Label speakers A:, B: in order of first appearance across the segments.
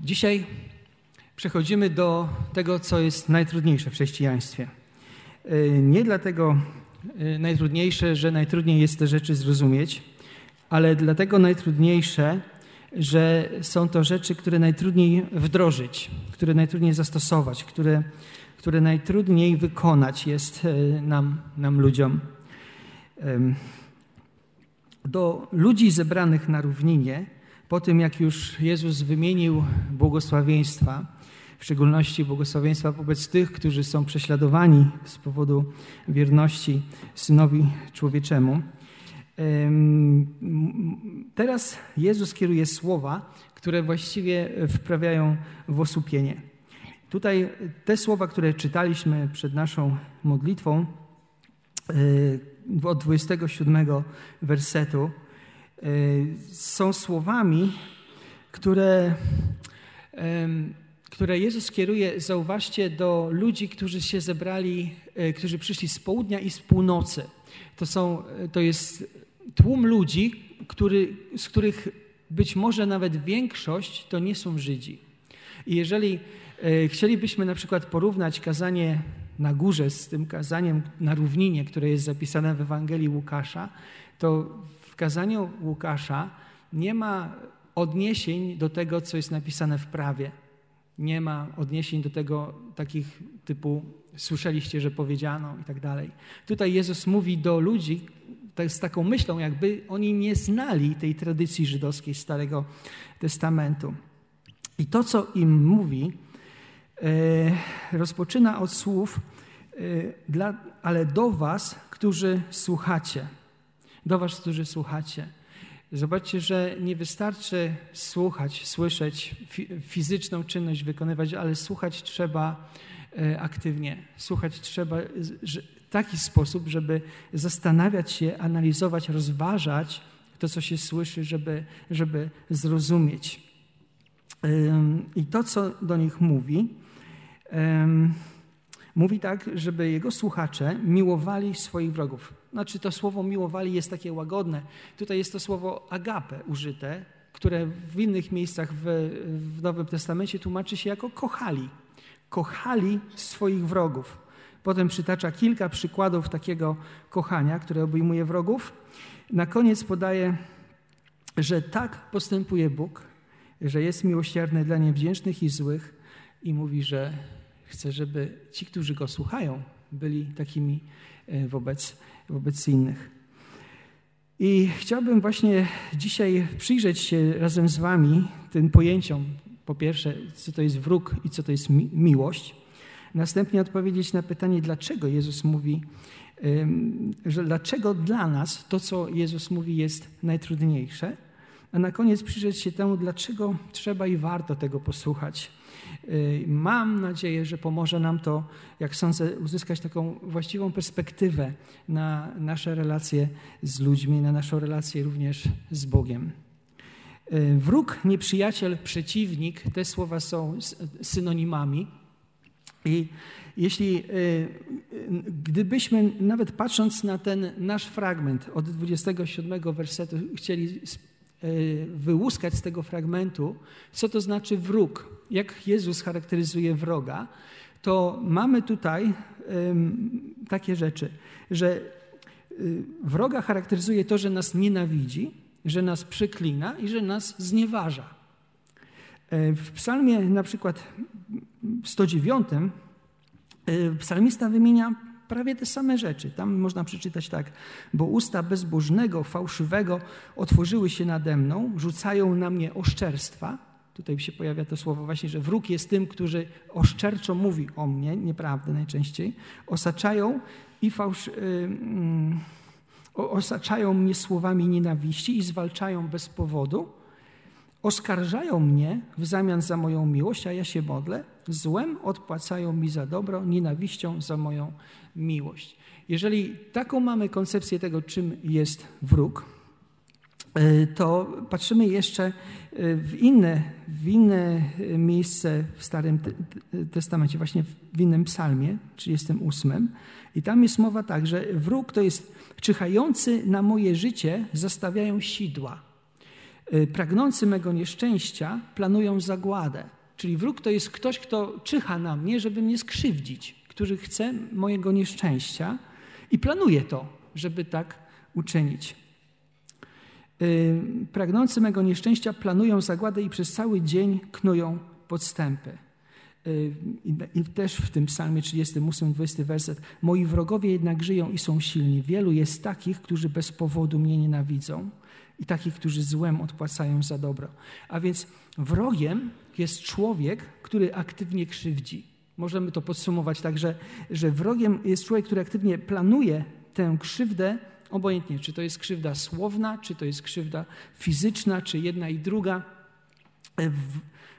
A: Dzisiaj przechodzimy do tego, co jest najtrudniejsze w chrześcijaństwie. Y, nie dlatego y, najtrudniejsze, że najtrudniej jest te rzeczy zrozumieć, ale dlatego najtrudniejsze, że są to rzeczy, które najtrudniej wdrożyć, które najtrudniej zastosować, które, które najtrudniej wykonać jest y, nam, nam ludziom. Do ludzi zebranych na równinie, po tym jak już Jezus wymienił błogosławieństwa, w szczególności błogosławieństwa wobec tych, którzy są prześladowani z powodu wierności Synowi Człowieczemu. Teraz Jezus kieruje słowa, które właściwie wprawiają w osłupienie. Tutaj te słowa, które czytaliśmy przed naszą modlitwą, e, od 27 wersetu, są słowami, które które Jezus kieruje, zauważcie, do ludzi, którzy się zebrali, e, którzy przyszli z południa i z północy. To, są, e, to jest tłum ludzi, który, z których być może nawet większość to nie są Żydzi. I jeżeli e, chcielibyśmy na przykład porównać kazanie na górze z tym kazaniem na równinie, które jest zapisane w Ewangelii Łukasza, to kazaniu Łukasza nie ma odniesień do tego, co jest napisane w prawie nie ma odniesień do tego takich typu słyszeliście, że powiedziano i tak dalej. Tutaj Jezus mówi do ludzi tak, z taką myślą, jakby oni nie znali tej tradycji żydowskiej Starego Testamentu. I to, co im mówi, e, rozpoczyna od słów, e, ale do was, którzy słuchacie. Do was, którzy słuchacie. Zobaczcie, że nie wystarczy słuchać, słyszeć, fizyczną czynność wykonywać, ale słuchać trzeba e, aktywnie. Słuchać trzeba w taki sposób, żeby zastanawiać się, analizować, rozważać to, co się słyszy, żeby, żeby zrozumieć. I to, co do nich mówi, mówi tak, żeby jego słuchacze miłowali swoich wrogów. Znaczy to słowo miłowali jest takie łagodne. Tutaj jest to słowo agape użyte, które w innych miejscach w, w Nowym Testamencie tłumaczy się jako kochali. Kochali swoich wrogów. Potem przytacza kilka przykładów takiego kochania, które obejmuje wrogów. Na koniec podaje, że tak postępuje Bóg, że jest miłosierny dla niewdzięcznych i złych i mówi, że chce, żeby ci, którzy go słuchają, byli takimi e, wobec wobec innych. I chciałbym właśnie dzisiaj przyjrzeć się razem z Wami tym pojęciom. Po pierwsze, co to jest wróg i co to jest mi miłość. Następnie odpowiedzieć na pytanie, dlaczego Jezus mówi, że dlaczego dla nas to, co Jezus mówi, jest najtrudniejsze. A na koniec przyjrzeć się temu, dlaczego trzeba i warto tego posłuchać mam nadzieję, że pomoże nam to, jak sądzę, uzyskać taką właściwą perspektywę na nasze relacje z ludźmi, na naszą relację również z Bogiem. Y, wróg, nieprzyjaciel, przeciwnik, te słowa są synonimami. I jeśli, y, gdybyśmy nawet patrząc na ten nasz fragment od 27 wersetu chcieli wyłuskać z tego fragmentu, co to znaczy wróg, jak Jezus charakteryzuje wroga, to mamy tutaj takie rzeczy, że y, wroga charakteryzuje to, że nas nienawidzi, że nas przyklina i że nas znieważa. E, w psalmie na przykład 109 e, psalmista wymienia prawie te same rzeczy. Tam można przeczytać tak, bo usta bezbożnego, fałszywego otworzyły się nade mną, rzucają na mnie oszczerstwa, Tutaj się pojawia to słowo właśnie, że wróg jest tym, który oszczerczo mówi o mnie, nieprawdę najczęściej, osaczają i fałsz, yy, yy, osaczają mnie słowami nienawiści i zwalczają bez powodu, oskarżają mnie w zamian za moją miłość, a ja się modlę, złem odpłacają mi za dobro, nienawiścią za moją miłość. Jeżeli taką mamy koncepcję tego, czym jest wróg, E, to patrzymy jeszcze e, w inne, w inne miejsce w Starym Testamencie, właśnie w innym psalmie, 38. I tam jest mowa tak, że wróg to jest czyhający na moje życie, zastawiają sidła. Pragnący mego nieszczęścia planują zagładę. Czyli wróg to jest ktoś, kto czyha na mnie, żeby mnie skrzywdzić, który chce mojego nieszczęścia i planuje to, żeby tak uczynić. Y, pragnący mego nieszczęścia planują zagładę i przez cały dzień knują podstępy. Y, I też w tym psalmie 38, 20 werset. Moi wrogowie jednak żyją i są silni. Wielu jest takich, którzy bez powodu mnie nienawidzą i takich, którzy złem odpłacają za dobro. A więc wrogiem jest człowiek, który aktywnie krzywdzi. Możemy to podsumować tak, że, że wrogiem jest człowiek, który aktywnie planuje tę krzywdę, obojętnie, czy to jest krzywda słowna, czy to jest krzywda fizyczna, czy jedna i druga.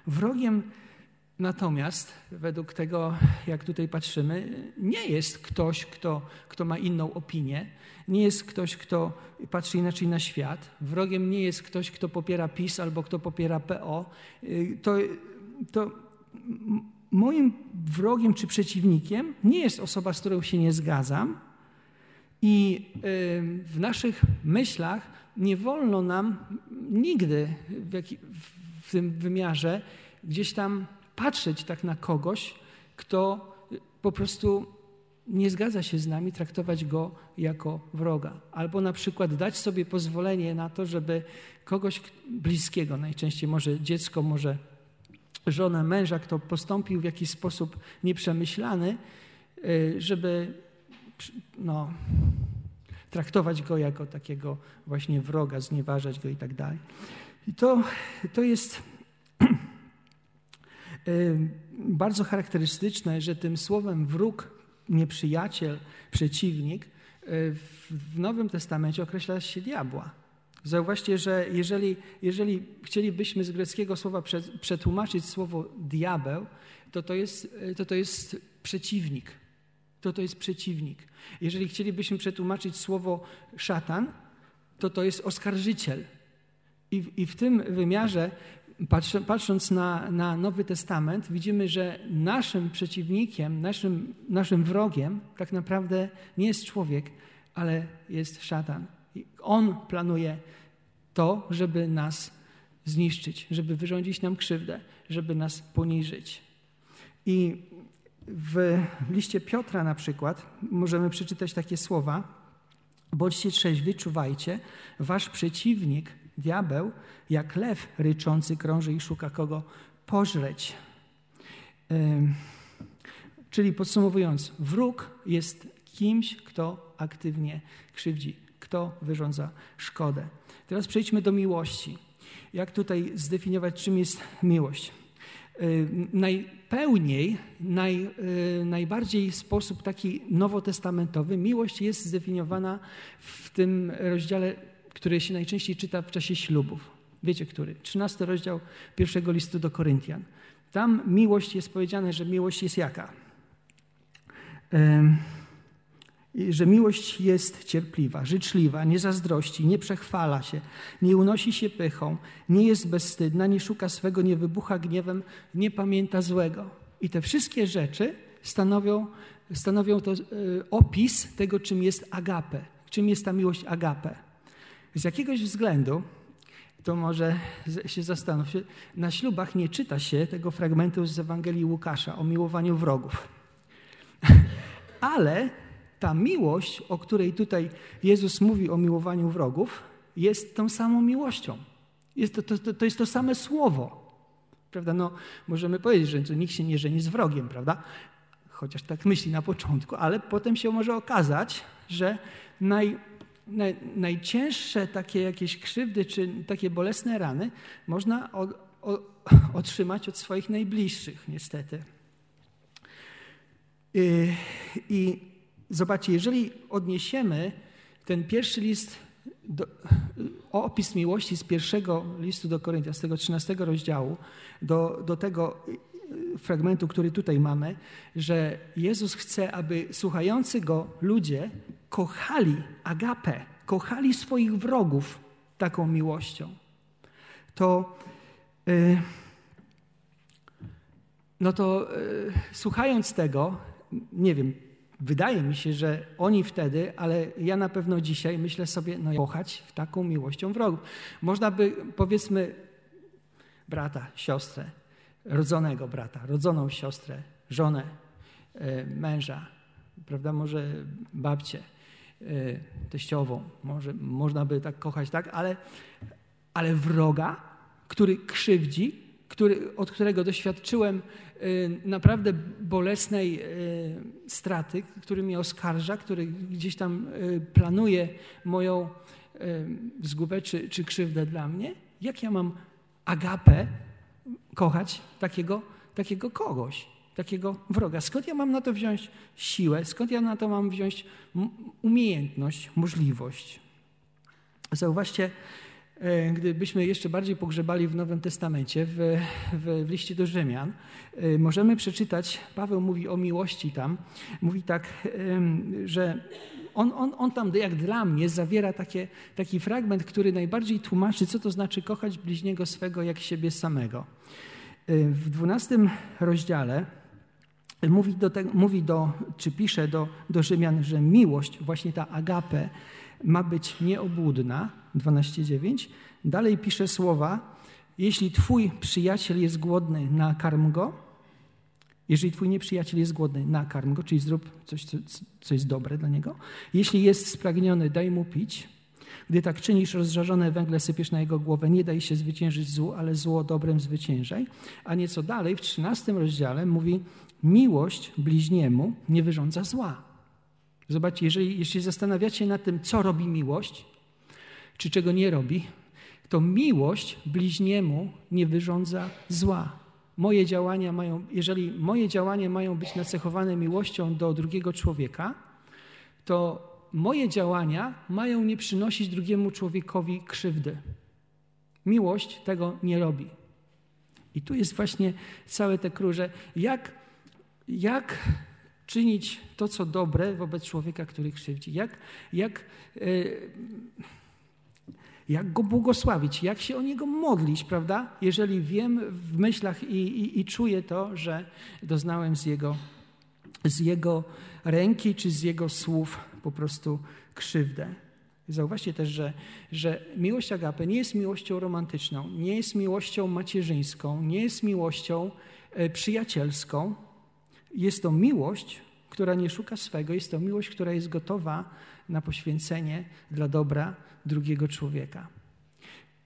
A: Wrogiem Natomiast według tego, jak tutaj patrzymy, nie jest ktoś, kto, kto ma inną opinię, nie jest ktoś, kto patrzy inaczej na świat. Wrogiem nie jest ktoś, kto popiera PiS albo kto popiera PO. To, to moim wrogiem czy przeciwnikiem nie jest osoba, z którą się nie zgadzam. I w naszych myślach nie wolno nam nigdy w, w tym wymiarze gdzieś tam patrzeć tak na kogoś, kto po prostu nie zgadza się z nami, traktować go jako wroga. Albo na przykład dać sobie pozwolenie na to, żeby kogoś bliskiego, najczęściej może dziecko, może żonę, męża, kto postąpił w jakiś sposób nieprzemyślany, y, żeby no, traktować go jako takiego właśnie wroga, znieważać go i tak dalej. I to, to jest bardzo charakterystyczne, że tym słowem wróg, nieprzyjaciel, przeciwnik w Nowym Testamencie określa się diabła. Zauważcie, że jeżeli, jeżeli chcielibyśmy z greckiego słowa przetłumaczyć słowo diabeł, to to jest, to to jest przeciwnik. To to jest przeciwnik. Jeżeli chcielibyśmy przetłumaczyć słowo szatan, to to jest oskarżyciel. I, I w tym wymiarze patrząc na, na Nowy Testament, widzimy, że naszym przeciwnikiem, naszym, naszym wrogiem tak naprawdę nie jest człowiek, ale jest szatan. On planuje to, żeby nas zniszczyć, żeby wyrządzić nam krzywdę, żeby nas poniżyć. I w liście Piotra na przykład możemy przeczytać takie słowa: Bądźcie trzeźwi, czuwajcie, wasz przeciwnik, Diabeł, jak lew ryczący, krąży i szuka kogo pożreć. Czyli podsumowując, wróg jest kimś, kto aktywnie krzywdzi, kto wyrządza szkodę. Teraz przejdźmy do miłości. Jak tutaj zdefiniować, czym jest miłość? Najpełniej, naj, najbardziej w sposób taki nowotestamentowy, miłość jest zdefiniowana w tym rozdziale który się najczęściej czyta w czasie ślubów. Wiecie który? 13 rozdział pierwszego listu do Koryntian. Tam miłość jest powiedziane, że miłość jest jaka? że miłość jest cierpliwa, życzliwa, nie zazdrości, nie przechwala się, nie unosi się pychą, nie jest bezstydna, nie szuka swego, nie wybucha gniewem, nie pamięta złego. I te wszystkie rzeczy stanowią, stanowią to e, opis tego, czym jest agape, czym jest ta miłość agape. Z jakiegoś względu, to może się zastanów, na ślubach nie czyta się tego fragmentu z Ewangelii Łukasza o miłowaniu wrogów. Ale ta miłość, o której tutaj Jezus mówi o miłowaniu wrogów, jest tą samą miłością. Jest to, to, to jest to same słowo. Prawda? No, możemy powiedzieć, że nikt się nie żeni z wrogiem, prawda? Chociaż tak myśli na początku, ale potem się może okazać, że naj, naj, najcięższe takie jakieś krzywdy czy takie bolesne rany można o, o, otrzymać od swoich najbliższych, niestety. I, y, I zobaczcie, jeżeli odniesiemy ten pierwszy list, do, opis miłości z pierwszego listu do Koryntia, z tego 13 rozdziału, do, do tego fragmentu, który tutaj mamy, że Jezus chce, aby słuchający Go ludzie kochali agapę, kochali swoich wrogów taką miłością. To yy, no to yy, słuchając tego, nie wiem, wydaje mi się, że oni wtedy, ale ja na pewno dzisiaj myślę sobie, no kochać w taką miłością wrogów. Można by, powiedzmy, brata, siostrę, rodzonego brata, rodzoną siostrę, żonę, e, męża, prawda, może babcię, e, teściową, może, można by tak kochać, tak, ale, ale wroga, który krzywdzi, który, od którego doświadczyłem y, naprawdę bolesnej straty, który mnie oskarża, który gdzieś tam planuje moją zgubę czy, czy krzywdę dla mnie, jak ja mam agapę kochać takiego, takiego kogoś, takiego wroga? Skąd ja mam na to wziąć siłę? Skąd ja na to mam wziąć umiejętność, możliwość? Zauważcie, E, gdybyśmy jeszcze bardziej pogrzebali w Nowym Testamencie, w, w, w, liście do Rzymian, e, możemy przeczytać, Paweł mówi o miłości tam, mówi tak, że on, on, on tam, jak dla mnie, zawiera takie, taki fragment, który najbardziej tłumaczy, co to znaczy kochać bliźniego swego jak siebie samego. E, w dwunastym rozdziale mówi, do te, mówi do, czy pisze do, do Rzymian, że miłość, właśnie ta agape, ma być nieobłudna, 12:9. Dalej pisze słowa: Jeśli twój przyjaciel jest głodny, nakarm go. Jeżeli twój nieprzyjaciel jest głodny, nakarm go, czyli zrób coś, co, co jest dobre dla niego. Jeśli jest spragniony, daj mu pić. Gdy tak czynisz, rozżarzone węgle sypiesz na jego głowę. Nie daj się zwyciężyć złu, ale zło dobrem zwyciężaj. A nieco dalej, w 13 rozdziale mówi, miłość bliźniemu nie wyrządza zła. Zobaczcie, jeżeli, jeśli zastanawiacie się nad tym, co robi miłość, czy czego nie robi, to miłość bliźniemu nie wyrządza zła. Moje działania mają, jeżeli moje działania mają być nacechowane miłością do drugiego człowieka, to moje działania mają nie przynosić drugiemu człowiekowi krzywdy. Miłość tego nie robi. I tu jest właśnie całe te kruże. Jak, jak czynić to, co dobre wobec człowieka, który krzywdzi? Jak, jak, e, jak go błogosławić? Jak się o niego modlić, prawda? Jeżeli wiem w myślach i, i, i czuję to, że doznałem z jego, z jego ręki czy z jego słów po prostu krzywdę. Zauważcie też, że, że miłość agape nie jest miłością romantyczną, nie jest miłością macierzyńską, nie jest miłością e, przyjacielską, jest to miłość, która nie szuka swego, jest to miłość, która jest gotowa na poświęcenie dla dobra drugiego człowieka.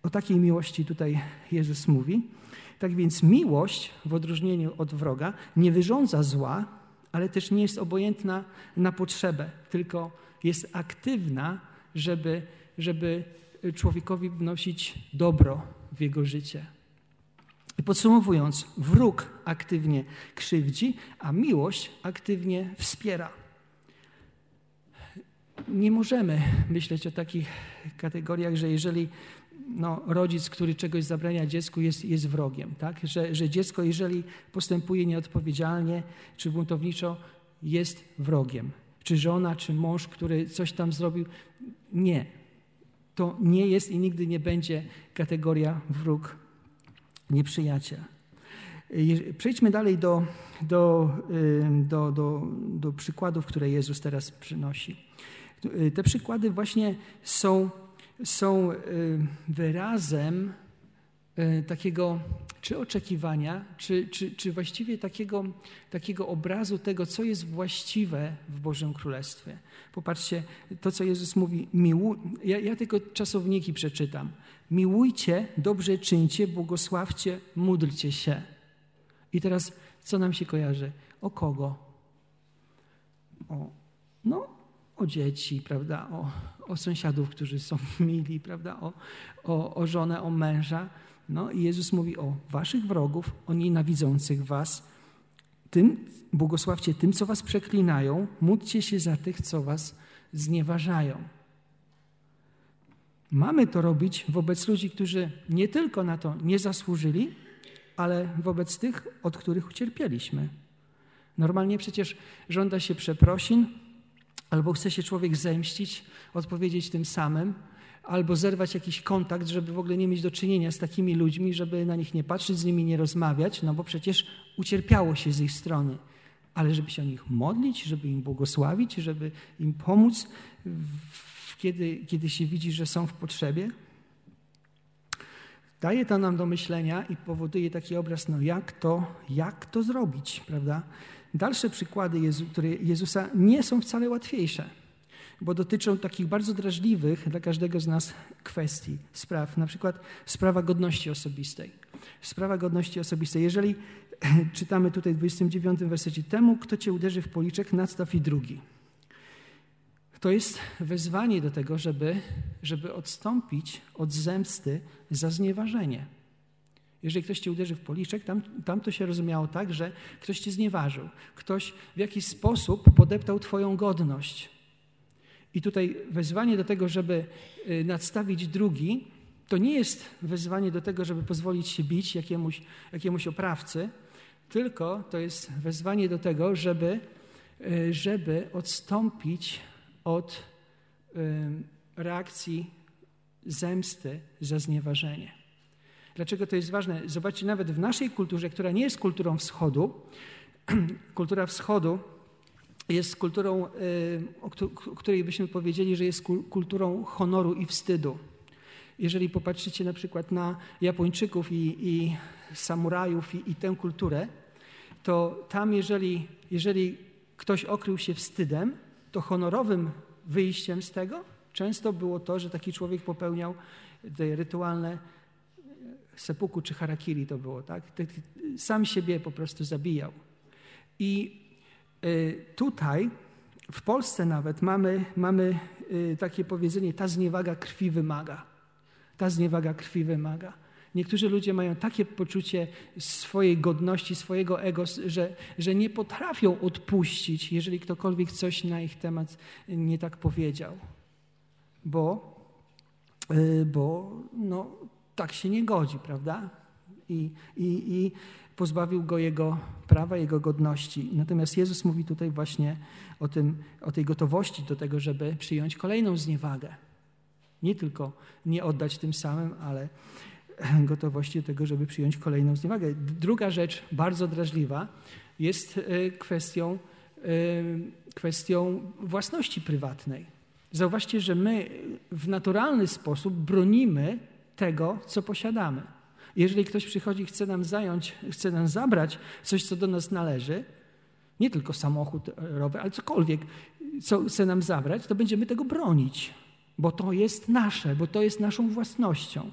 A: O takiej miłości tutaj Jezus mówi. Tak więc miłość, w odróżnieniu od wroga, nie wyrządza zła, ale też nie jest obojętna na potrzebę, tylko jest aktywna, żeby, żeby człowiekowi wnosić dobro w jego życie. I podsumowując, wróg aktywnie krzywdzi, a miłość aktywnie wspiera. Nie możemy myśleć o takich kategoriach, że jeżeli no, rodzic, który czegoś zabrania dziecku, jest, jest wrogiem, tak? że, że dziecko, jeżeli postępuje nieodpowiedzialnie czy buntowniczo, jest wrogiem. Czy żona, czy mąż, który coś tam zrobił. Nie. To nie jest i nigdy nie będzie kategoria wróg nieprzyjaciel. Przejdźmy dalej do, do, do, do, do przykładów, które Jezus teraz przynosi. Te przykłady właśnie są, są wyrazem takiego czy oczekiwania, czy, czy, czy właściwie takiego, takiego obrazu tego, co jest właściwe w Bożym Królestwie. Popatrzcie, to co Jezus mówi, miłu... ja, ja tylko czasowniki przeczytam. Miłujcie, dobrze czyńcie, błogosławcie, módlcie się. I teraz co nam się kojarzy? O kogo? O, no, o dzieci, prawda? O, o sąsiadów, którzy są mili, prawda? O, o, o żonę, o męża. No i Jezus mówi o waszych wrogów, o nienawidzących was. Tym, błogosławcie tym, co was przeklinają, módlcie się za tych, co was znieważają. Mamy to robić wobec ludzi, którzy nie tylko na to nie zasłużyli, ale wobec tych, od których ucierpieliśmy. Normalnie przecież żąda się przeprosin, albo chce się człowiek zemścić, odpowiedzieć tym samym, albo zerwać jakiś kontakt, żeby w ogóle nie mieć do czynienia z takimi ludźmi, żeby na nich nie patrzeć, z nimi nie rozmawiać, no bo przecież ucierpiało się z ich strony. ale żeby się o nich modlić, żeby im błogosławić, żeby im pomóc, kiedy, kiedy się widzi, że są w potrzebie. Daje to nam do myślenia i powoduje taki obraz, no jak to, jak to zrobić, prawda? Dalsze przykłady Jezu, które Jezusa nie są wcale łatwiejsze, bo dotyczą takich bardzo drażliwych dla każdego z nas kwestii, spraw, na przykład sprawa godności osobistej. Sprawa godności osobistej. Jeżeli czytamy tutaj w 29 wersecie, temu, kto cię uderzy w policzek, nadstaw i drugi. To jest wezwanie do tego, żeby, żeby odstąpić od zemsty za znieważenie. Jeżeli ktoś cię uderzy w policzek, tam, tam to się rozumiało tak, że ktoś cię znieważył, ktoś w jakiś sposób podeptał twoją godność. I tutaj wezwanie do tego, żeby y, nadstawić drugi, to nie jest wezwanie do tego, żeby pozwolić się bić jakiemuś, jakiemuś oprawcy, tylko to jest wezwanie do tego, żeby, y, żeby odstąpić od y, reakcji zemsty za znieważenie. Dlaczego to jest ważne? Zobaczcie, nawet w naszej kulturze, która nie jest kulturą wschodu, kultura wschodu jest kulturą, o której byśmy powiedzieli, że jest kulturą honoru i wstydu. Jeżeli popatrzycie na przykład na Japończyków i, i samurajów i, i tę kulturę, to tam, jeżeli, jeżeli ktoś okrył się wstydem, to honorowym wyjściem z tego często było to, że taki człowiek popełniał rytualne sepuku czy harakiri to było, tak? Sam siebie po prostu zabijał. I y, tutaj, w Polsce nawet, mamy, mamy y, takie powiedzenie, ta zniewaga krwi wymaga. Ta zniewaga krwi wymaga. Niektórzy ludzie mają takie poczucie swojej godności, swojego ego, że, że nie potrafią odpuścić, jeżeli ktokolwiek coś na ich temat nie tak powiedział. Bo, y, bo no, tak się nie godzi, prawda? I, i, I pozbawił go jego prawa, jego godności. Natomiast Jezus mówi tutaj właśnie o, tym, o tej gotowości do tego, żeby przyjąć kolejną zniewagę. Nie tylko nie oddać tym samym, ale gotowości do tego, żeby przyjąć kolejną zniewagę. Druga rzecz, bardzo drażliwa, jest e, kwestią, e, kwestią własności prywatnej. Zauważcie, że my w naturalny sposób bronimy tego, co posiadamy. Jeżeli ktoś przychodzi i chce nam zająć, chce nam zabrać coś, co do nas należy, nie tylko samochód, rower, ale cokolwiek, co chce nam zabrać, to będziemy tego bronić, bo to jest nasze, bo to jest naszą własnością.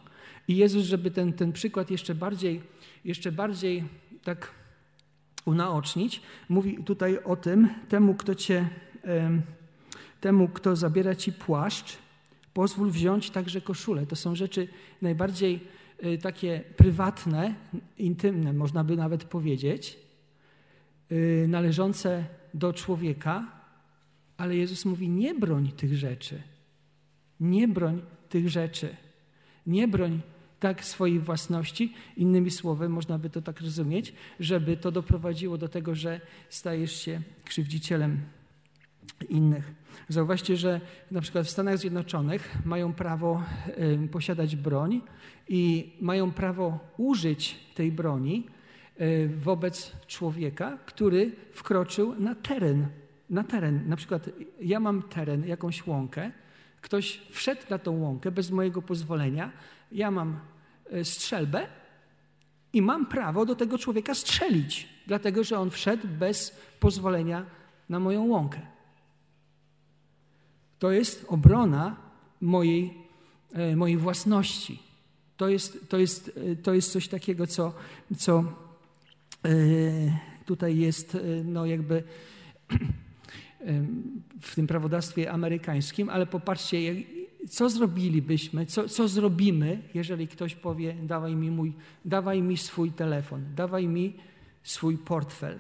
A: I Jezus, żeby ten, ten przykład jeszcze bardziej, jeszcze bardziej tak unaocznić, mówi tutaj o tym, temu, kto cię, temu, kto zabiera ci płaszcz, pozwól wziąć także koszulę. To są rzeczy najbardziej y, takie prywatne, intymne, można by nawet powiedzieć, y, należące do człowieka, ale Jezus mówi: nie broń tych rzeczy. Nie broń tych rzeczy. Nie broń tak swojej własności. Innymi słowy, można by to tak rozumieć, żeby to doprowadziło do tego, że stajesz się krzywdzicielem innych. Zauważcie, że na przykład w Stanach Zjednoczonych mają prawo posiadać broń i mają prawo użyć tej broni y, wobec człowieka, który wkroczył na teren. Na teren. Na przykład ja mam teren, jakąś łąkę, ktoś wszedł na tą łąkę bez mojego pozwolenia, ja mam y, strzelbę i mam prawo do tego człowieka strzelić, dlatego że on wszedł bez pozwolenia na moją łąkę. To jest obrona mojej, e, mojej własności. To jest, to, jest, e, to jest coś takiego, co, co e, tutaj jest no jakby w tym prawodawstwie amerykańskim, ale popatrzcie, co zrobilibyśmy, co, co zrobimy, jeżeli ktoś powie, dawaj mi, mój, dawaj mi swój telefon, dawaj mi swój portfel.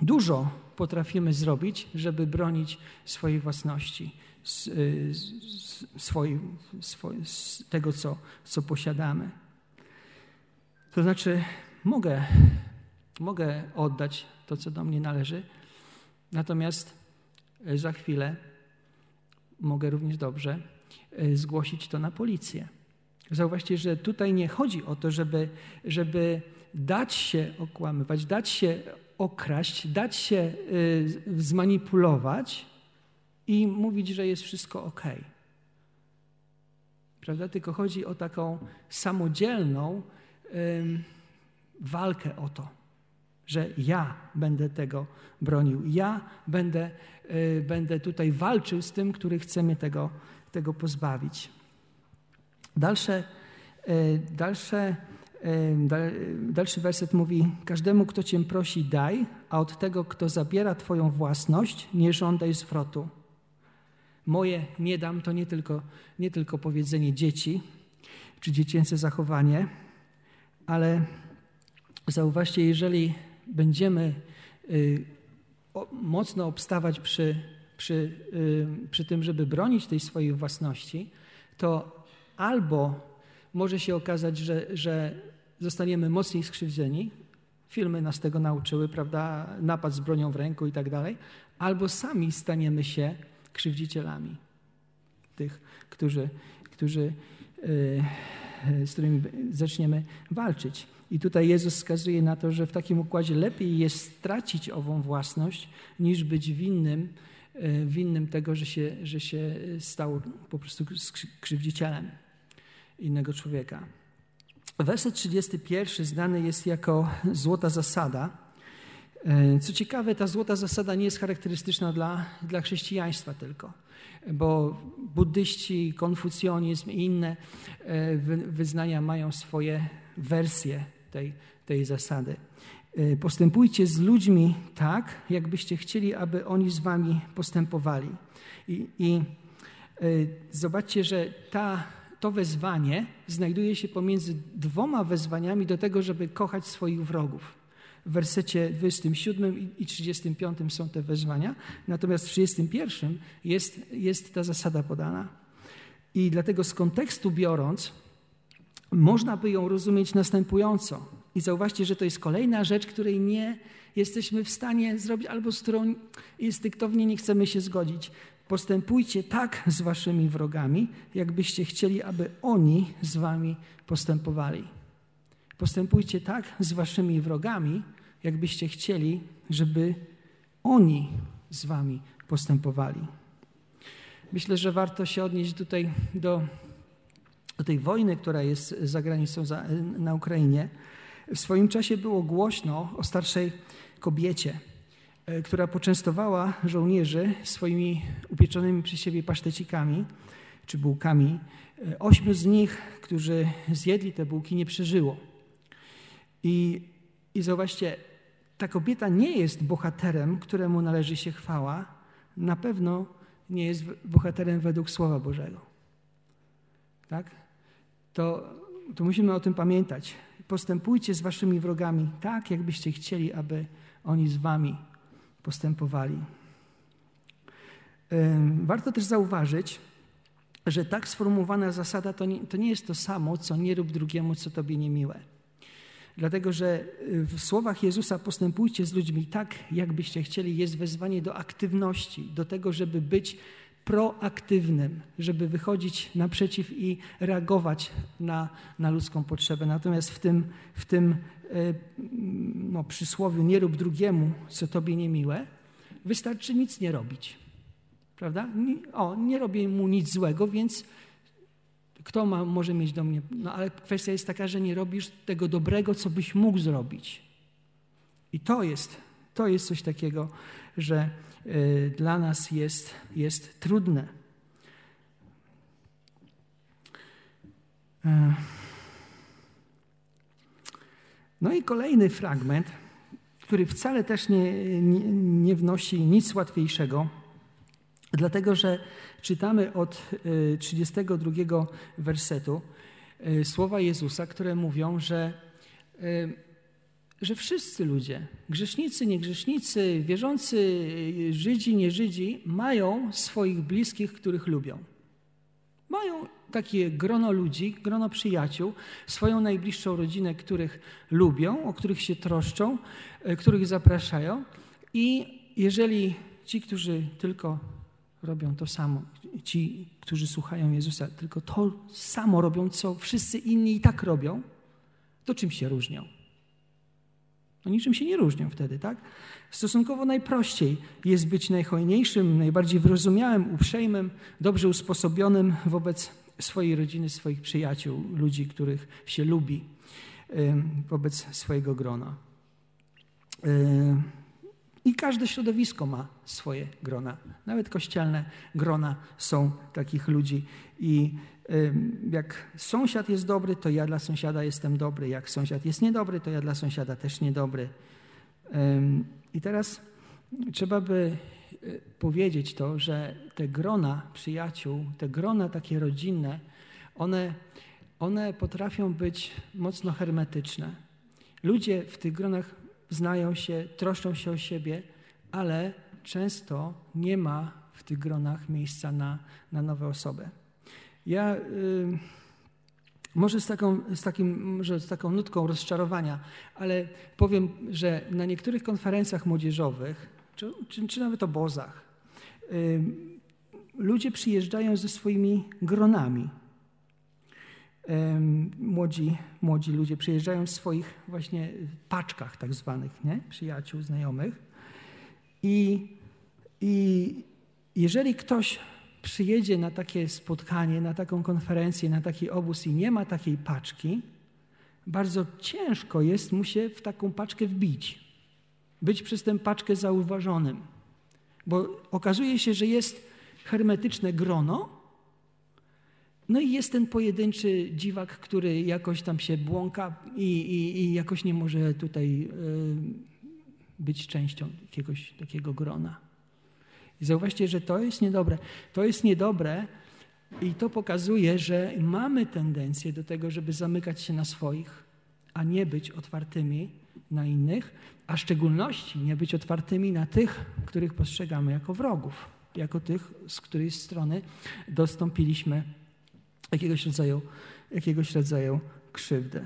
A: Dużo potrafimy zrobić, żeby bronić swojej własności, swojej, tego, co, co posiadamy. To znaczy, mogę, mogę oddać to, co do mnie należy, natomiast y, za chwilę mogę również dobrze y, zgłosić to na policję. Zauważcie, że tutaj nie chodzi o to, żeby, żeby dać się okłamywać, dać się okraść, dać się y, zmanipulować i mówić, że jest wszystko ok. Prawda? Tylko chodzi o taką samodzielną walkę o to, że ja będę tego bronił. Ja będę, y, będę tutaj walczył z tym, który chce mnie tego, tego pozbawić. Dalsze, y, dalsze Dalszy werset mówi: Każdemu, kto cię prosi, daj, a od tego, kto zabiera twoją własność, nie żądaj zwrotu. Moje nie dam to nie tylko, nie tylko powiedzenie dzieci czy dziecięce zachowanie, ale zauważcie, jeżeli będziemy y, mocno obstawać przy, przy, y, przy tym, żeby bronić tej swojej własności, to albo może się okazać, że, że zostaniemy mocniej skrzywdzeni. Filmy nas tego nauczyły, prawda? Napad z bronią w ręku i tak dalej. Albo sami staniemy się krzywdzicielami tych, którzy, którzy, yy, z którymi zaczniemy walczyć. I tutaj Jezus wskazuje na to, że w takim układzie lepiej jest stracić ową własność, niż być winnym, yy, winnym tego, że się, że się stał po prostu krzywdzicielem innego człowieka. Werset 31 znany jest jako złota zasada. E, co ciekawe, ta złota zasada nie jest charakterystyczna dla, dla chrześcijaństwa tylko, bo buddyści, konfucjonizm i inne e, wyznania mają swoje wersje tej, tej zasady. E, postępujcie z ludźmi tak, jakbyście chcieli, aby oni z wami postępowali. I, i zobaczcie, że ta to wezwanie znajduje się pomiędzy dwoma wezwaniami do tego, żeby kochać swoich wrogów. W wersecie 27 i 35 są te wezwania, natomiast w 31 jest, jest ta zasada podana. I dlatego z kontekstu biorąc, można by ją rozumieć następująco. I zauważcie, że to jest kolejna rzecz, której nie jesteśmy w stanie zrobić, albo z którą instynktownie nie chcemy się zgodzić. Postępujcie tak z waszymi wrogami, jakbyście chcieli, aby oni z wami postępowali. Postępujcie tak z waszymi wrogami, jakbyście chcieli, żeby oni z wami postępowali. Myślę, że warto się odnieść tutaj do, do tej wojny, która jest za granicą za, na Ukrainie. W swoim czasie było głośno o starszej kobiecie, która poczęstowała żołnierzy swoimi upieczonymi przez siebie pasztecikami czy bułkami. E, ośmiu z nich, którzy zjedli te bułki, nie przeżyło. I, i zauważcie, ta kobieta nie jest bohaterem, któremu należy się chwała. Na pewno nie jest bohaterem według Słowa Bożego. Tak? To, to musimy o tym pamiętać. Postępujcie z waszymi wrogami tak, jakbyście chcieli, aby oni z wami postępowali. Warto też zauważyć, że tak sformułowana zasada to nie, to nie jest to samo, co nie rób drugiemu, co tobie niemiłe. Dlatego, że w słowach Jezusa postępujcie z ludźmi tak, jakbyście chcieli, jest wezwanie do aktywności, do tego, żeby być proaktywnym, żeby wychodzić naprzeciw i reagować na, na ludzką potrzebę. Natomiast w tym, w tym e, no, przysłowiu nie rób drugiemu, co tobie niemiłe, wystarczy nic nie robić. Prawda? O, nie robię mu nic złego, więc kto ma, może mieć do mnie? No ale kwestia jest taka, że nie robisz tego dobrego, co byś mógł zrobić. I to jest, to jest coś takiego, że y, dla nas jest, jest trudne. E, no i kolejny fragment, który wcale też nie, nie, nie wnosi nic łatwiejszego, dlatego że czytamy od 32 y, wersetu słowa Jezusa, które mówią, że że wszyscy ludzie, grzesznicy, niegrzesznicy, wierzący, Żydzi, nie Żydzi, mają swoich bliskich, których lubią. Mają takie grono ludzi, grono przyjaciół, swoją najbliższą rodzinę, których lubią, o których się troszczą, e, których zapraszają. I jeżeli ci, którzy tylko robią to samo. Ci, którzy słuchają Jezusa, tylko to samo robią, co wszyscy inni i tak robią, to czym się różnią? No niczym się nie różnią wtedy, tak? Stosunkowo najprościej jest być najhojniejszym, najbardziej wyrozumiałym, uprzejmym, dobrze usposobionym wobec swojej rodziny, swoich przyjaciół, ludzi, których się lubi, wobec swojego grona. I każde środowisko ma swoje grona. Nawet kościelne grona są takich ludzi. I jak sąsiad jest dobry, to ja dla sąsiada jestem dobry. Jak sąsiad jest niedobry, to ja dla sąsiada też niedobry. I teraz trzeba by e, powiedzieć to, że te grona przyjaciół, te grona takie rodzinne, one, one potrafią być mocno hermetyczne. Ludzie w tych gronach znają się, troszczą się o siebie, ale często nie ma w tych gronach miejsca na, na nowe osoby. Ja y, może, z taką, z, takim, może z taką nutką rozczarowania, ale powiem, że na niektórych konferencjach młodzieżowych, czy, czy, czy nawet obozach, y, ludzie przyjeżdżają ze swoimi gronami. Młodzi, młodzi ludzie przyjeżdżają w swoich właśnie paczkach tak zwanych, nie? przyjaciół, znajomych. I, I jeżeli ktoś przyjedzie na takie spotkanie, na taką konferencję, na taki obóz i nie ma takiej paczki, bardzo ciężko jest mu się w taką paczkę wbić, być przez tę paczkę zauważonym. Bo okazuje się, że jest hermetyczne grono, no i jest ten pojedynczy dziwak, który jakoś tam się błąka i, i, i jakoś nie może tutaj y, być częścią jakiegoś takiego grona. I zauważcie, że to jest niedobre. To jest niedobre i to pokazuje, że mamy tendencję do tego, żeby zamykać się na swoich, a nie być otwartymi na innych, a w szczególności nie być otwartymi na tych, których postrzegamy jako wrogów, jako tych, z której strony dostąpiliśmy jakiegoś rodzaju, jakiegoś rodzaju krzywdę.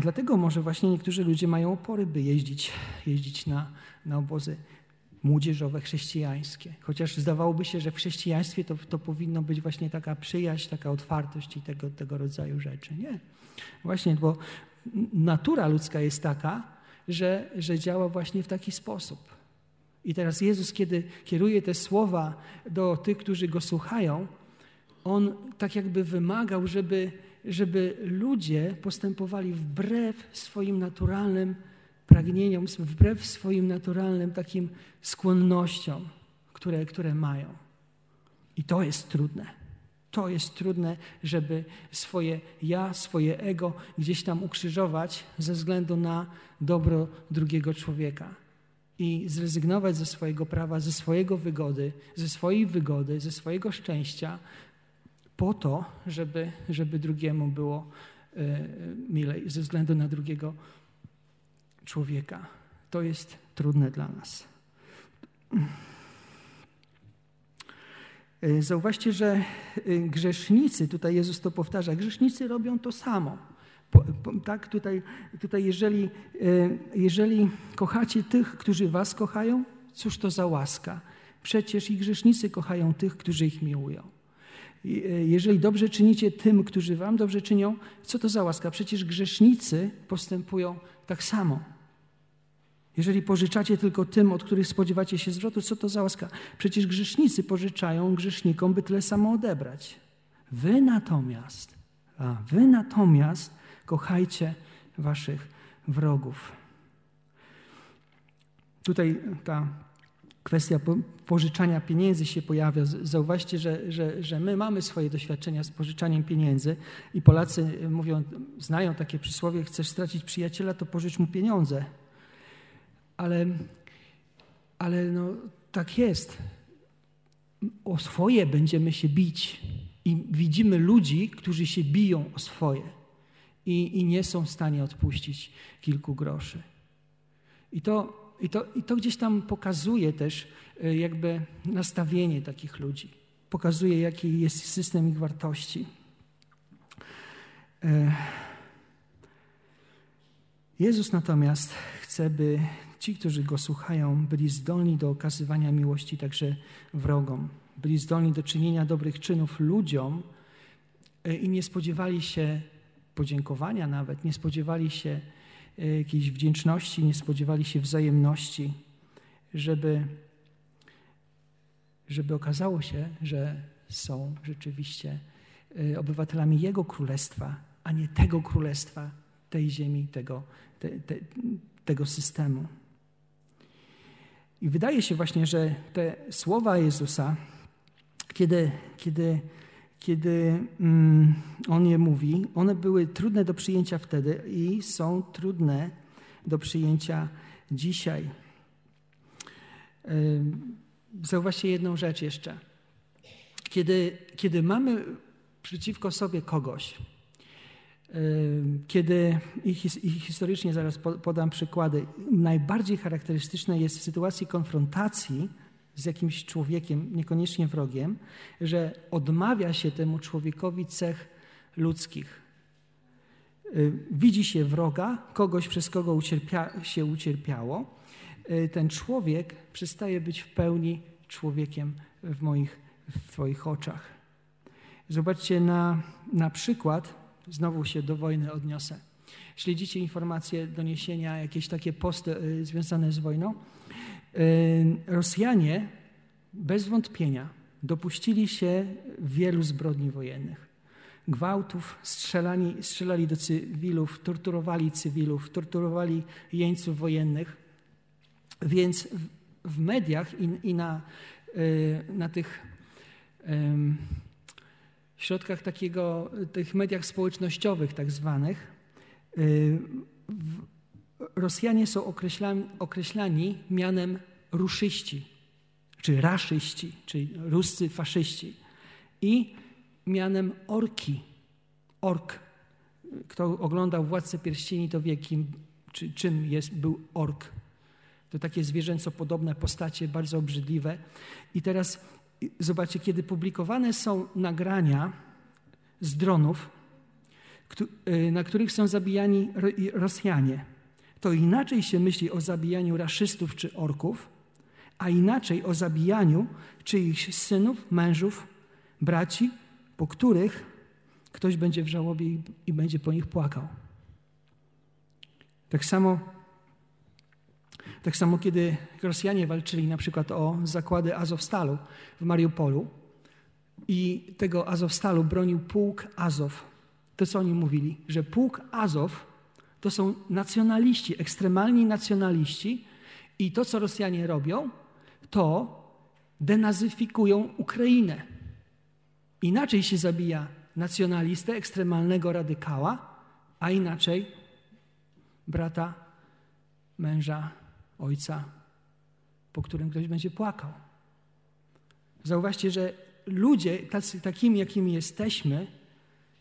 A: Dlatego może właśnie niektórzy ludzie mają opory, by jeździć, jeździć na, na obozy młodzieżowe, chrześcijańskie. Chociaż zdawałoby się, że w chrześcijaństwie to, to powinno być właśnie taka przyjaźń, taka otwartość i tego, tego rodzaju rzeczy. Nie. Właśnie, bo natura ludzka jest taka, że, że działa właśnie w taki sposób. I teraz Jezus, kiedy kieruje te słowa do tych, którzy go słuchają, on tak jakby wymagał, żeby żeby ludzie postępowali wbrew swoim naturalnym pragnieniom, wbrew swoim naturalnym takim skłonnościom, które, które mają. I to jest trudne. To jest trudne, żeby swoje ja, swoje ego gdzieś tam ukrzyżować ze względu na dobro drugiego człowieka i zrezygnować ze swojego prawa, ze swojego wygody, ze swojej wygody, ze swojego szczęścia, po to, żeby, żeby drugiemu było e, milej, ze względu na drugiego człowieka. To jest trudne dla nas. E, zauważcie, że e, grzesznicy, tutaj Jezus to powtarza, grzesznicy robią to samo. Tak, tutaj, tutaj jeżeli, jeżeli kochacie tych, którzy was kochają, cóż to za łaska? Przecież i grzesznicy kochają tych, którzy ich miłują. E, jeżeli dobrze czynicie tym, którzy wam dobrze czynią, co to za łaska? Przecież grzesznicy postępują tak samo. Jeżeli pożyczacie tylko tym, od których spodziewacie się zwrotu, co to za łaska? Przecież grzesznicy pożyczają grzesznikom, by tyle samo odebrać. Wy natomiast, a wy natomiast kochajcie waszych wrogów. Tutaj ta kwestia pożyczania pieniędzy się pojawia. Zauważcie, że, że, że my mamy swoje doświadczenia z pożyczaniem pieniędzy i Polacy mówią, znają takie przysłowie, chcesz stracić przyjaciela, to pożycz mu pieniądze. Ale, ale no, tak jest. O swoje będziemy się bić i widzimy ludzi, którzy się biją o swoje i, i nie są w stanie odpuścić kilku groszy. I to i to, I to gdzieś tam pokazuje też e, jakby nastawienie takich ludzi. Pokazuje, jaki jest system ich wartości. E, Jezus natomiast chce, by ci, którzy go słuchają, byli zdolni do okazywania miłości także wrogom. Byli zdolni do czynienia dobrych czynów ludziom e, i nie spodziewali się podziękowania nawet, nie spodziewali się e, jakiejś wdzięczności, nie spodziewali się wzajemności, żeby, żeby okazało się, że są rzeczywiście e, obywatelami Jego Królestwa, a nie tego Królestwa, tej ziemi, tego, te, te, tego systemu. I wydaje się właśnie, że te słowa Jezusa, kiedy, kiedy, kiedy mm, On je mówi, one były trudne do przyjęcia wtedy i są trudne do przyjęcia dzisiaj. Zauważcie jedną rzecz jeszcze. Kiedy, kiedy mamy przeciwko sobie kogoś, kiedy i historycznie zaraz podam przykłady, najbardziej charakterystyczne jest w sytuacji konfrontacji z jakimś człowiekiem, niekoniecznie wrogiem, że odmawia się temu człowiekowi cech ludzkich. Widzi się wroga, kogoś, przez kogo ucierpia, się ucierpiało. Ten człowiek przestaje być w pełni człowiekiem w moich, w Twoich oczach. Zobaczcie na, na przykład Znowu się do wojny odniosę. Śledzicie informacje, doniesienia, jakieś takie posty y, związane z wojną. Y, Rosjanie bez wątpienia dopuścili się wielu zbrodni wojennych. Gwałtów, strzelani, strzelali do cywilów, torturowali cywilów, torturowali jeńców wojennych. Więc w, mediach i, i na, y, na tych środkach takiego, tych mediach społecznościowych tak zwanych, y, Rosjanie są określani, określani mianem ruszyści, czy raszyści, czyli ruscy faszyści i mianem orki, ork. Kto oglądał Władcę Pierścieni, to wie, kim, czy, czym jest, był ork. To takie zwierzęco podobne postacie, bardzo obrzydliwe. I teraz zobaczcie, kiedy publikowane są nagrania z dronów, y, na których są zabijani Rosjanie, to inaczej się myśli o zabijaniu raszystów czy orków, a inaczej o zabijaniu czyichś synów, mężów, braci, po których ktoś będzie w żałobie i będzie po nich płakał. Tak samo tak samo, kiedy Rosjanie walczyli na przykład o zakłady Azowstalu w Mariupolu i tego Azowstalu bronił pułk Azow, to co oni mówili? Że pułk Azow to są nacjonaliści, ekstremalni nacjonaliści i to, co Rosjanie robią, to denazyfikują Ukrainę. Inaczej się zabija nacjonalistę, ekstremalnego radykała, a inaczej brata, męża ojca, po którym ktoś będzie płakał. Zauważcie, że ludzie, tacy, takimi jakimi jesteśmy,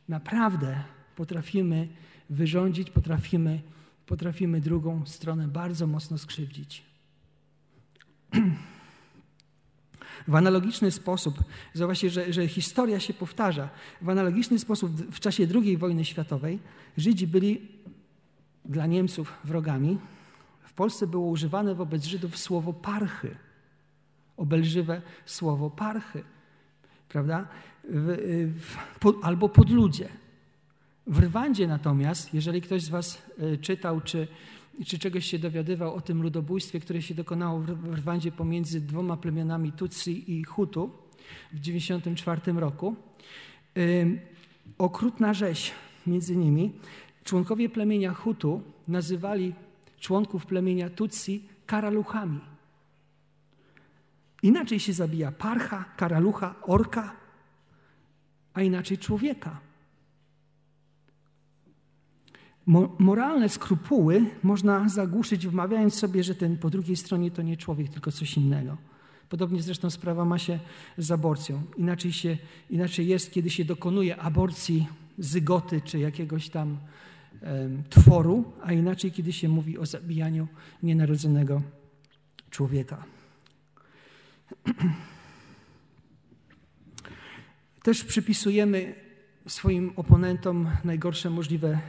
A: naprawdę potrafimy wyrządzić, potrafimy, potrafimy drugą stronę bardzo mocno skrzywdzić. W analogiczny sposób, zauważcie, że, że historia się powtarza. W analogiczny sposób w czasie II wojny światowej Żydzi byli dla Niemców wrogami, Polsce było używane wobec Żydów słowo parchy, obelżywe słowo parchy, prawda? W, w, po, albo podludzie. W Rwandzie natomiast, jeżeli ktoś z Was e, czytał, czy, czy czegoś się dowiadywał o tym ludobójstwie, które się dokonało w Rwandzie pomiędzy dwoma plemionami Tutsi i Hutu w 1994 roku, okrutna rzeź między nimi, członkowie plemienia Hutu nazywali członków plemienia Tutsi karaluchami. Inaczej się zabija parcha, karalucha, orka, a inaczej człowieka. Moralne skrupuły można zagłuszyć, wmawiając sobie, że ten po drugiej stronie to nie człowiek, tylko coś innego. Podobnie zresztą sprawa ma się z aborcją. Inaczej, się, inaczej jest, kiedy się dokonuje aborcji zygoty czy jakiegoś tam tworu, a inaczej, kiedy się mówi o zabijaniu nienarodzonego człowieka. Też przypisujemy swoim oponentom najgorsze możliwe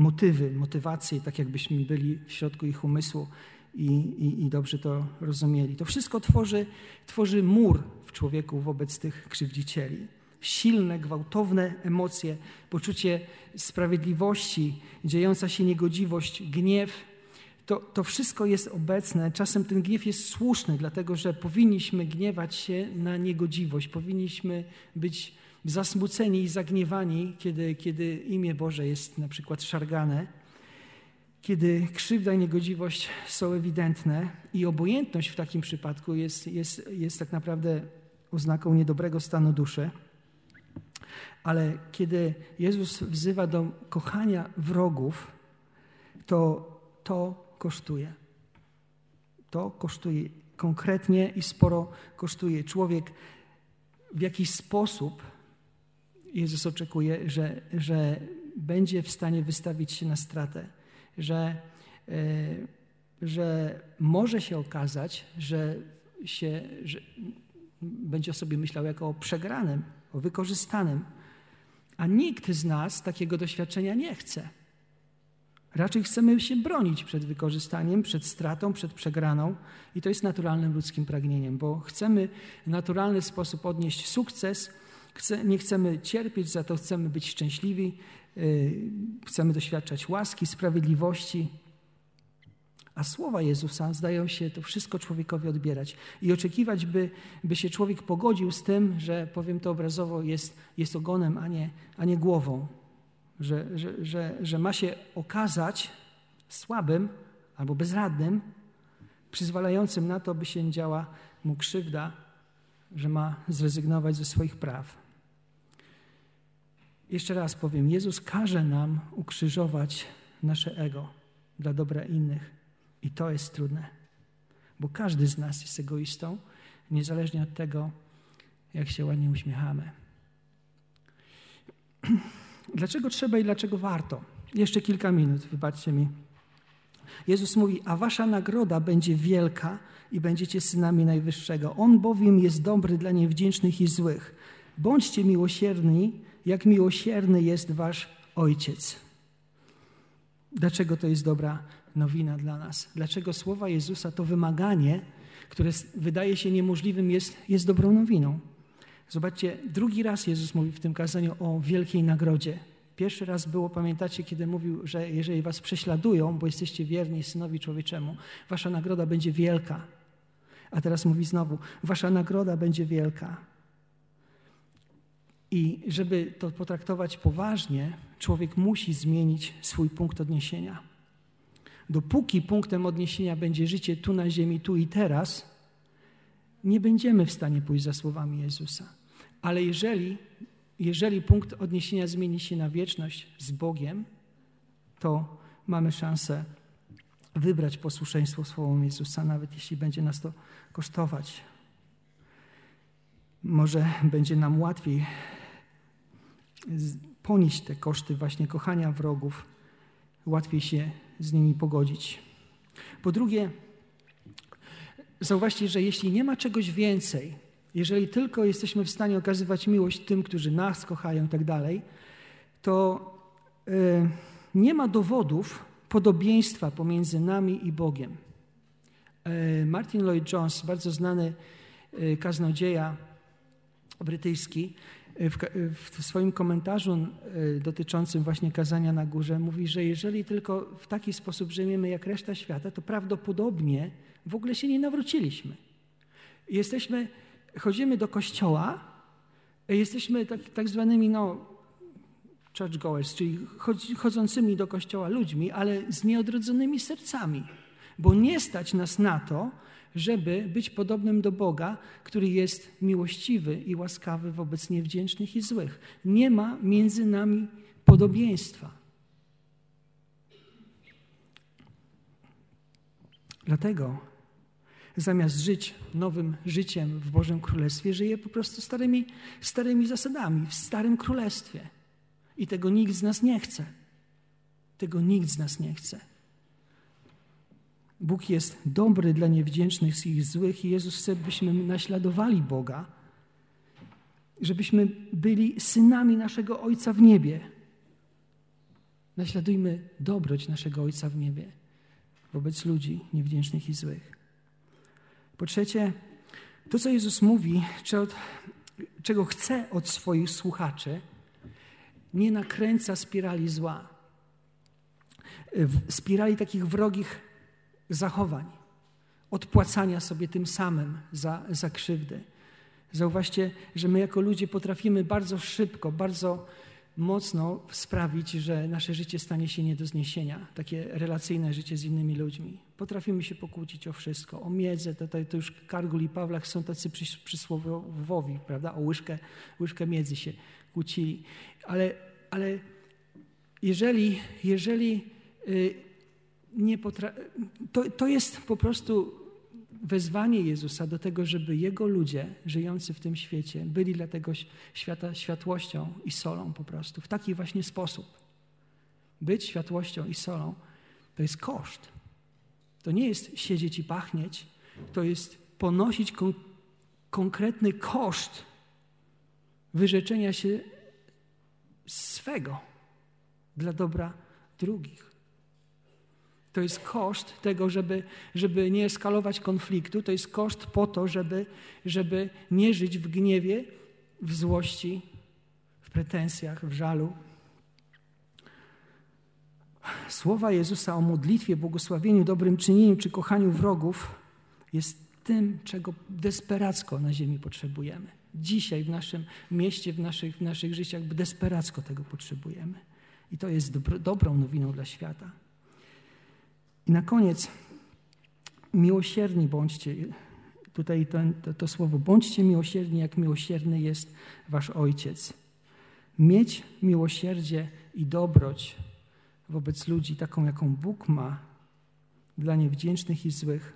A: motywy, motywacje, tak jakbyśmy byli w środku ich umysłu. i, i, i dobrze to rozumieli. To wszystko tworzy, tworzy mur w człowieku wobec tych krzywdzicieli. Silne, gwałtowne emocje, poczucie sprawiedliwości, dziejąca się niegodziwość, gniew. To, to wszystko jest obecne. Czasem ten gniew jest słuszny, dlatego że powinniśmy gniewać się na niegodziwość, powinniśmy być zasmuceni i zagniewani, kiedy, kiedy imię Boże jest na przykład szargane, kiedy krzywda i niegodziwość są ewidentne i obojętność w takim przypadku jest, jest, jest tak naprawdę oznaką niedobrego stanu duszy. Ale kiedy Jezus wzywa do kochania wrogów, to to kosztuje. To kosztuje konkretnie i sporo kosztuje. Człowiek w jakiś sposób Jezus oczekuje, że, że będzie w stanie wystawić się na stratę, że, e, że może się okazać, że, się, że będzie o sobie myślał jako o przegranym, o wykorzystanym. A nikt z nas takiego doświadczenia nie chce. Raczej chcemy się bronić przed wykorzystaniem, przed stratą, przed przegraną i to jest naturalnym ludzkim pragnieniem, bo chcemy w naturalny sposób odnieść sukces, nie chcemy cierpieć, za to chcemy być szczęśliwi, y, chcemy doświadczać łaski, sprawiedliwości. A słowa Jezusa zdają się to wszystko człowiekowi odbierać i oczekiwać, by, by się człowiek pogodził z tym, że powiem to obrazowo, jest, jest ogonem, a nie, a nie głową. Że, że, że, że ma się okazać słabym albo bezradnym, przyzwalającym na to, by się działa mu krzywda, że ma zrezygnować ze swoich praw. Jeszcze raz powiem, Jezus każe nam ukrzyżować nasze ego dla dobra innych. I to jest trudne, bo każdy z nas jest egoistą, niezależnie od tego, jak się ładnie uśmiechamy. Dlaczego trzeba i dlaczego warto? Jeszcze kilka minut, wybaczcie mi. Jezus mówi, a wasza nagroda będzie wielka i będziecie synami Najwyższego. On bowiem jest dobry dla niewdzięcznych i złych. Bądźcie miłosierni, jak miłosierny jest wasz Ojciec. Dlaczego to jest dobra nowina dla nas? Dlaczego słowa Jezusa, to wymaganie, które wydaje się niemożliwym, jest, jest dobrą nowiną? Zobaczcie, drugi raz Jezus mówi w tym kazaniu o wielkiej nagrodzie. Pierwszy raz było, pamiętacie, kiedy mówił, że jeżeli was prześladują, bo jesteście wierni synowi człowieczemu, wasza nagroda będzie wielka. A teraz mówi znowu, wasza nagroda będzie wielka. I żeby to potraktować poważnie, człowiek musi zmienić swój punkt odniesienia. Dopóki punktem odniesienia będzie życie tu na ziemi, tu i teraz, nie będziemy w stanie pójść za słowami Jezusa. Ale jeżeli, jeżeli punkt odniesienia zmieni się na wieczność z Bogiem, to mamy szansę wybrać posłuszeństwo słowom Jezusa, nawet jeśli będzie nas to kosztować. Może będzie nam łatwiej ponieść te koszty właśnie kochania wrogów, łatwiej się z nimi pogodzić. Po drugie, zauważcie, że jeśli nie ma czegoś więcej, jeżeli tylko jesteśmy w stanie okazywać miłość tym, którzy nas kochają i tak dalej, to y, nie ma dowodów podobieństwa pomiędzy nami i Bogiem. Y, Martin Lloyd Jones, bardzo znany y, kaznodzieja brytyjski, w, w, swoim komentarzu e, dotyczącym właśnie kazania na górze mówi, że jeżeli tylko w taki sposób żyjemy jak reszta świata, to prawdopodobnie w ogóle się nie nawróciliśmy. Jesteśmy, chodzimy do kościoła, e, jesteśmy tak, tak zwanymi no, churchgoers, czyli chodzącymi do kościoła ludźmi, ale z nieodrodzonymi sercami, bo nie stać nas na to, żeby być podobnym do Boga, który jest miłościwy i łaskawy wobec niewdzięcznych i złych. Nie ma między nami podobieństwa. Dlatego zamiast żyć nowym życiem w Bożym Królestwie, żyje po prostu starymi, starymi zasadami, w Starym Królestwie. I tego nikt z nas nie chce. Tego nikt z nas nie chce. Bóg jest dobry dla niewdzięcznych i złych i Jezus chce, byśmy naśladowali Boga, żebyśmy byli synami naszego Ojca w niebie. Naśladujmy dobroć naszego Ojca w niebie. wobec ludzi niewdzięcznych i złych. Po trzecie, to co Jezus mówi, czego chce od swoich słuchaczy, nie nakręca spirali zła, spirali takich wrogich zachowań, odpłacania sobie tym samym za, za krzywdę. Zauważcie, że my jako ludzie potrafimy bardzo szybko, bardzo mocno sprawić, że nasze życie stanie się nie do zniesienia, takie relacyjne życie z innymi ludźmi. Potrafimy się pokłócić o wszystko, o miedzę, to, to, to już Kargul i Pawlach są tacy przysłowiowi, prawda, o łyżkę, łyżkę miedzy się kłócili. Ale, ale jeżeli, jeżeli y, nie potra... to, to jest po prostu wezwanie Jezusa do tego, żeby Jego ludzie żyjący w tym świecie byli dla tego świata światłością i solą po prostu. W taki właśnie sposób. Być światłością i solą to jest koszt. To nie jest siedzieć i pachnieć, to jest ponosić kon konkretny koszt wyrzeczenia się swego dla dobra drugich. To jest koszt tego, żeby, żeby nie eskalować konfliktu, to jest koszt po to, żeby, żeby nie żyć w gniewie, w złości, w pretensjach, w żalu. Słowa Jezusa o modlitwie, błogosławieniu, dobrym czynieniu czy kochaniu wrogów jest tym, czego desperacko na ziemi potrzebujemy. Dzisiaj w naszym mieście, w naszych, w naszych życiach desperacko tego potrzebujemy. I to jest dobro, dobrą nowiną dla świata. I na koniec, miłosierni bądźcie. Tutaj to, to, słowo, bądźcie miłosierni, jak miłosierny jest wasz Ojciec. Mieć miłosierdzie i dobroć wobec ludzi, taką jaką Bóg ma dla niewdzięcznych i złych,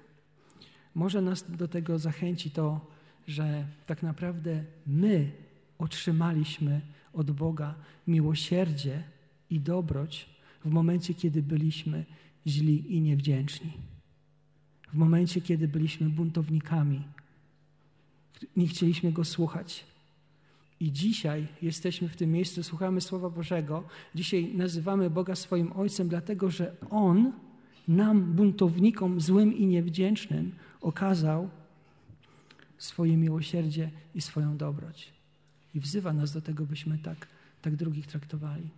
A: może nas do tego zachęci to, że tak naprawdę my otrzymaliśmy od Boga miłosierdzie i dobroć w momencie, kiedy byliśmy źli i niewdzięczni. W momencie, kiedy byliśmy buntownikami, nie chcieliśmy Go słuchać. I dzisiaj jesteśmy w tym miejscu, słuchamy Słowa Bożego. Dzisiaj nazywamy Boga swoim Ojcem, dlatego że On nam, buntownikom złym i niewdzięcznym, okazał swoje miłosierdzie i swoją dobroć. I wzywa nas do tego, byśmy tak, tak drugich traktowali.